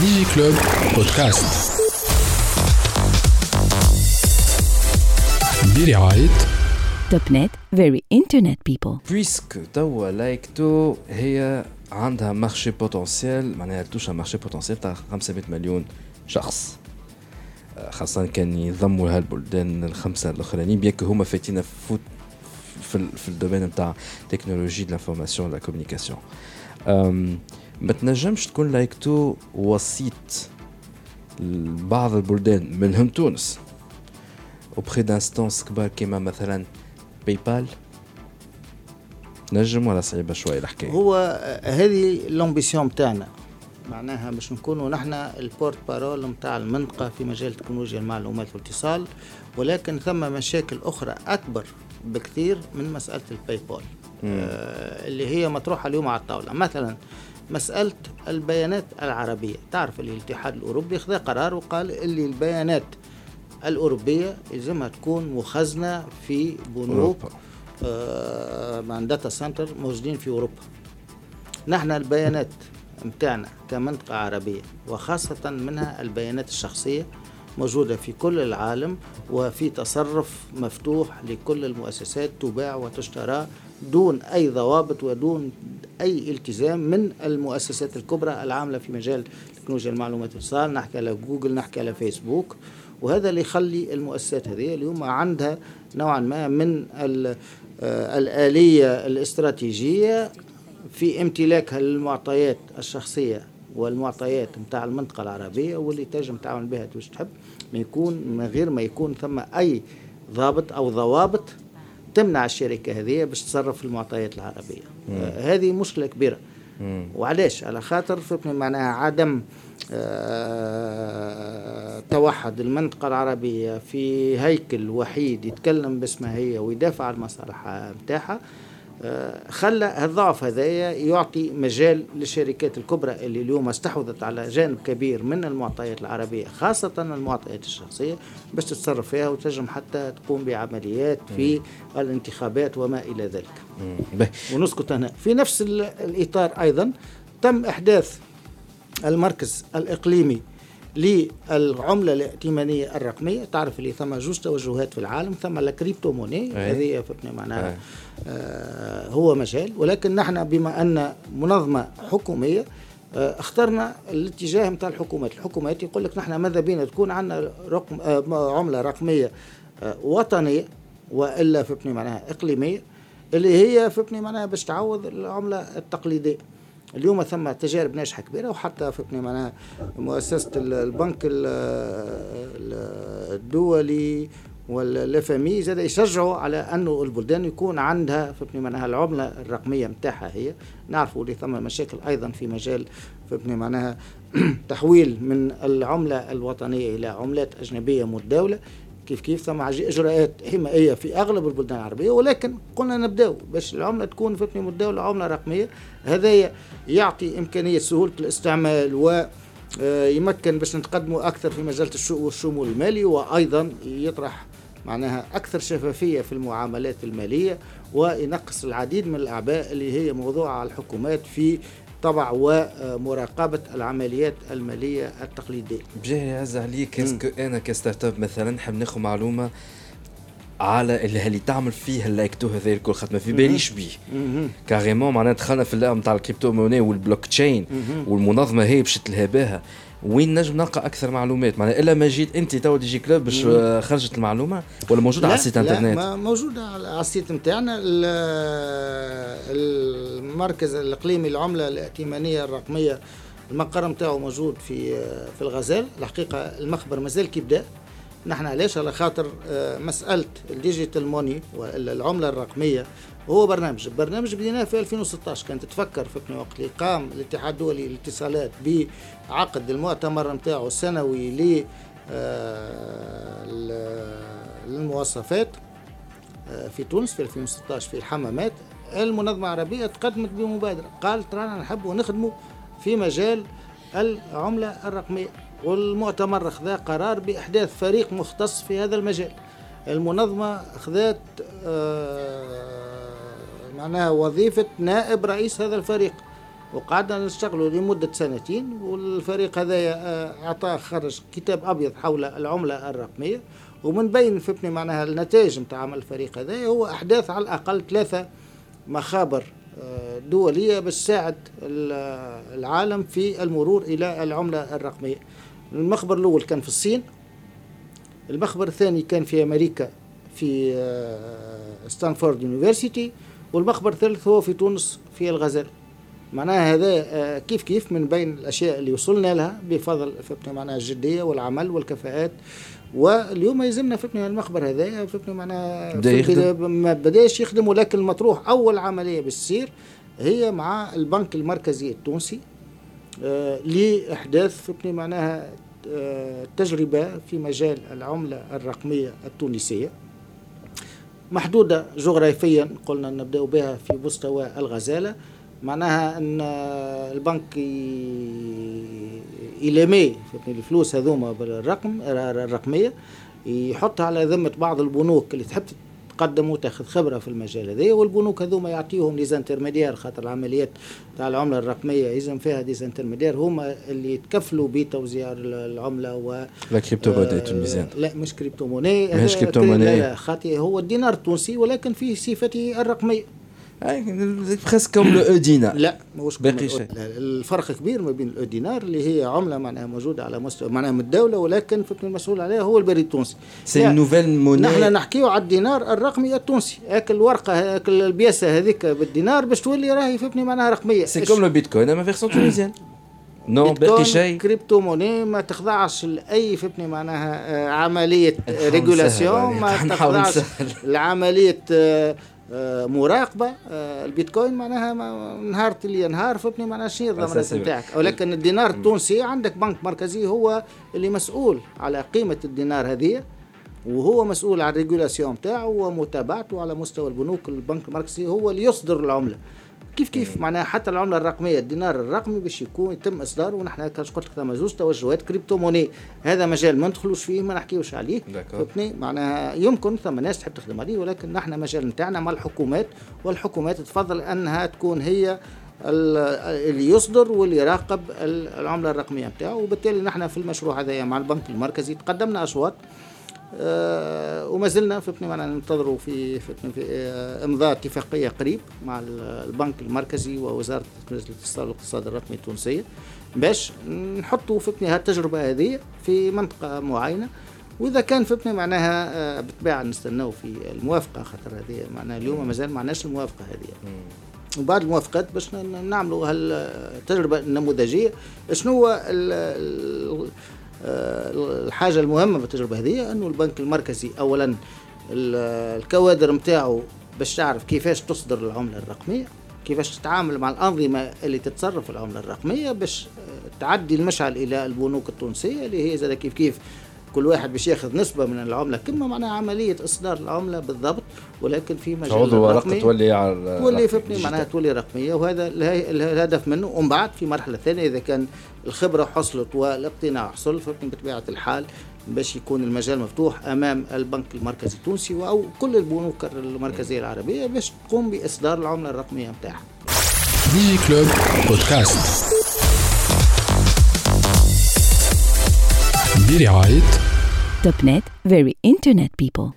club بودكاست برعاية Topnet very internet people. puisque توا لايكتو هي عندها marché potentiel معناها touche marché potentiel تاع 500 مليون شخص خاصة كان يضموا هالبلدان الخمسة الأخرانيين bien هما فاتين فوت في ال في ال domaine نتاع technologies de l'information la communication ما تنجمش تكون لايكتو وسيط لبعض البلدان منهم تونس. auprès d'instances كبار كيما مثلا PayPal نجم ولا صعيبة شوية الحكاية؟ هو هذه l'ambition بتاعنا. معناها باش نكونوا نحن ال porte-parole نتاع المنطقة في مجال تكنولوجيا المعلومات والاتصال ولكن ثم مشاكل أخرى أكبر بكثير من مسألة ال PayPal آه اللي هي مطروحة اليوم على الطاولة. مثلا مسألة البيانات العربية تعرف الاتحاد الأوروبي خذ قرار وقال اللي البيانات الأوروبية يلزمها تكون مخزنة في بنوك أوروبا. آه مع data center موجودين في أوروبا نحن البيانات متاعنا كمنطقة عربية وخاصة منها البيانات الشخصية موجودة في كل العالم وفي تصرف مفتوح لكل المؤسسات تباع وتشترى دون أي ضوابط ودون أي التزام من المؤسسات الكبرى العاملة في مجال تكنولوجيا المعلومات والاتصال. نحكي على جوجل نحكي على فيسبوك. وهذا اللي يخلي المؤسسات هذه اليوم عندها نوعا ما من آه، الآلية الاستراتيجية في امتلاكها للمعطيات الشخصية. والمعطيات متاع المنطقة العربية واللي تنجم تعمل بها واش تحب ما يكون من غير ما يكون ثم أي ضابط أو ضوابط تمنع الشركة هذه باش تصرف في المعطيات العربية. آه هذه مشكلة كبيرة. وعلاش؟ على خاطر فهمتني معناها عدم آه، توحد المنطقة العربية في هيكل وحيد يتكلم باسمها هي ويدافع عن المصالح نتاعها آه، خلى الضعف هذايا يعطي مجال للشركات الكبرى اللي اليوم استحوذت على جانب كبير من المعطيات العربية خاصة المعطيات الشخصية باش تتصرف فيها وتنجم حتى تقوم بعمليات في الانتخابات وما إلى ذلك. ونسكت هنا في نفس ال- الإطار أيضا تم إحداث المركز الإقليمي للعملة الائتمانية الرقمية. تعرف اللي ثم جوج توجهات في العالم ثم ال crypto-monnaie. أي. هذه فهمتني معناها أي. آه هو مجال. ولكن نحن بما أن منظمة حكومية آه اخترنا الاتجاه نتاع الحكومات. الحكومات يقول لك نحن ماذا بينا؟ تكون عندنا رقم آه عملة رقمية آه وطنية وإلا فهمتني معناها إقليمية اللي هي فهمتني معناها باش تعوض العملة التقليدية. اليوم ثم تجارب ناجحة كبيرة وحتى فهمتني معناها مؤسسة ال- البنك ال- ال- الدولي واللافامي زاد يشجعوا على انه البلدان يكون عندها فهمتني معناها العملة الرقمية نتاعها هي. نعرفوا اللي ثم مشاكل أيضا في مجال فهمتني معناها تحويل من العملة الوطنية إلى عملات أجنبية متداولة. كيف كيف ثم إجراءات حمائيه في أغلب البلدان العربية ولكن قلنا نبداو باش العملة تكون فهمتني متداوله عمله رقمية. هذا يعطي إمكانية سهولة الاستعمال و آه، يمكن باش نتقدموا أكثر في مجال والشمول المالي وأيضا يطرح معناها أكثر شفافية في المعاملات المالية وينقص العديد من الأعباء اللي هي موضوعة على الحكومات في طبع ومراقبة العمليات المالية التقليدية. بجاه يعز عليك est-ce que أنا ك startup مثلا نحب ناخذ معلومة على اللي تعمل فيه اللايكتو هذا الكل خاطر ما في باليش بيه. carrément معناها دخلنا في اللعبه نتاع ال crypto-monnaie وال blockchain والمنظمة هي باش تلها بها وين نجم نلقى أكثر معلومات؟ معناها إلا ما جيت أنت تو digi club باش آه، خرجت المعلومة؟ ولا موجودة على le site l'internet ما موجودة على ال site نتاعنا. ال- المركز الإقليمي للعملة الائتمانية الرقمية المقر نتاعو موجود في في الغزال. الحقيقة المخبر مازال كيبدا نحن علاش على خاطر آه، مسألة ال digital money والعملة الرقمية هو برنامج. برنامج بديناه في 2016 كانت تفكر في وقت اللي قام الاتحاد الدولي للاتصالات بعقد المؤتمر نتاعو السنوي ل آه، للمواصفات آه، في تونس في 2016 في الحمامات. المنظمة العربية تقدمت بمبادرة قالت رانا نحبوا نخدموا في مجال العملة الرقمية. والمؤتمر أخذ قرار بإحداث فريق مختص في هذا المجال. المنظمة أخذت آه، معناها وظيفة نائب رئيس هذا الفريق. وقعدنا نشتغلوا لمدة سنتين والفريق هذا آه، أعطاه خرج كتاب أبيض حول العملة الرقمية. ومن بين فهمتني معناها النتائج نتاع الفريق هذا هو أحداث على الأقل ثلاثة مخابر دولية باش تساعد العالم في المرور إلى العملة الرقمية. المخبر الأول كان في الصين. المخبر الثاني كان في أمريكا في آه، ستانفورد يونيفرسيتي والمخبر الثالث هو في تونس في الغزال. معناها هذا آه، كيف كيف من بين الأشياء اللي وصلنا لها بفضل فهمتني معناها الجدية والعمل والكفاءات. واليوم يلزمنا فهمتني المخبر هذا فهمتني معناها بدأ يخدم؟ ما بدأش يخدم ولكن المطروح أول عملية بالسير هي مع البنك المركزي التونسي آه لإحداث فهمتني معناها آه تجربة في مجال العملة الرقمية التونسية. محدودة جغرافيا قلنا نبداو بها في مستوى الغزالة. معناها أن البنك يلامي الفلوس هذوما بالرقم الرقمية يحطها على ذمة بعض البنوك اللي تحب تقدم وتاخذ خبرة في المجال هذا والبنوك هذوما يعطيهم des intermédiaires خاطر العمليات تاع العملة الرقمية يلزم فيها des intermédiaires هما اللي يتكفلوا بتوزيع العملة و la crypto-monnaie tunisienne لا مش crypto-monnaie مش crypto-monnaie خاطر هو الدينار التونسي ولكن في صفته الرقمية. presque comme l'e-dinar لا ماهوش باقي شيء. الفرق كبير ما بين ال e-dinar اللي هي عملة معناها موجودة على مستوى معناها من الدولة ولكن المسؤول عليها هو البريد التونسي. c'est nouvelle monnaie نحن نحكيو على الدينار الرقمي التونسي. هاك الورقة هاك ال pièce هذيك بالدينار باش تولي راهي فهمتني معناها رقمية. c'est comme le Bitcoin أما version tunisienne non باقي شيء. crypto-monnaie ما تخضعش لأي فهمتني معناها عملية régulation. ما تخضعش لعملية آه، مراقبة آه، البيتكوين معناها نهار اللي ينهار فهمتني معناها شنو الضمانات نتاعك ولكن الدينار التونسي عندك بنك مركزي هو اللي مسؤول على قيمة الدينار هذه وهو مسؤول على ال régulation نتاعه ومتابعته على مستوى البنوك. البنك المركزي هو اللي يصدر العملة. كيف كيف؟ معناها حتى العملة الرقمية الدينار الرقمي باش يكون يتم إصداره ونحن كاش قلت لك ثم زوج توجهات crypto-monnaie. هذا مجال ما ندخلوش فيه ما نحكيوش عليه. فهمتني؟ معناها يمكن ثم ناس تحب تخدم عليه ولكن نحن مجال نتاعنا مع الحكومات والحكومات تفضل أنها تكون هي اللي يصدر واللي يراقب العملة الرقمية نتاعو. وبالتالي نحن في المشروع هذا مع البنك المركزي تقدمنا آه، وما زلنا فهمتني معنا ننتظروا في فهمتني في آه، إمضاء اتفاقية قريب مع البنك المركزي ووزارة الاتصال والاقتصاد الرقمي التونسيه باش نحطوا فهمتني هالتجربه هذه في منطقة معينة. وإذا كان فهمتني معناها آه، بالطبيعة نستناو في الموافقة خاطر هذه معناها اليوم مازال معناش الموافقة هذه. وبعد الموافقات باش نعملوا هالتجربه النموذجيه شنو هو آه، الحاجة المهمة بالتجربة هذه أنه البنك المركزي أولا الكوادر نتاعو باش تعرف كيفاش تصدر العملة الرقمية كيفاش تتعامل مع الأنظمة اللي تتصرف العملة الرقمية باش آه، تعدي المشعل إلى البنوك التونسية اللي هي زاد كيف كيف كل واحد باش ياخذ نسبة من العملة. كما معناها عملية إصدار العملة بالضبط ولكن في مجال الرقمي تولي على تولي فهمتني معناها تولي رقميه وهذا الهدف منه. ومن بعد في مرحلة ثانية إذا كان الخبرة حصلت والاقتناع حصل فهمتني بطبيعة الحال باش يكون المجال مفتوح أمام البنك المركزي التونسي أو كل البنوك المركزية العربية باش تقوم بإصدار العملة الرقمية نتاعها. ديجي كلوب بودكاست. برعاية TopNet, very internet people.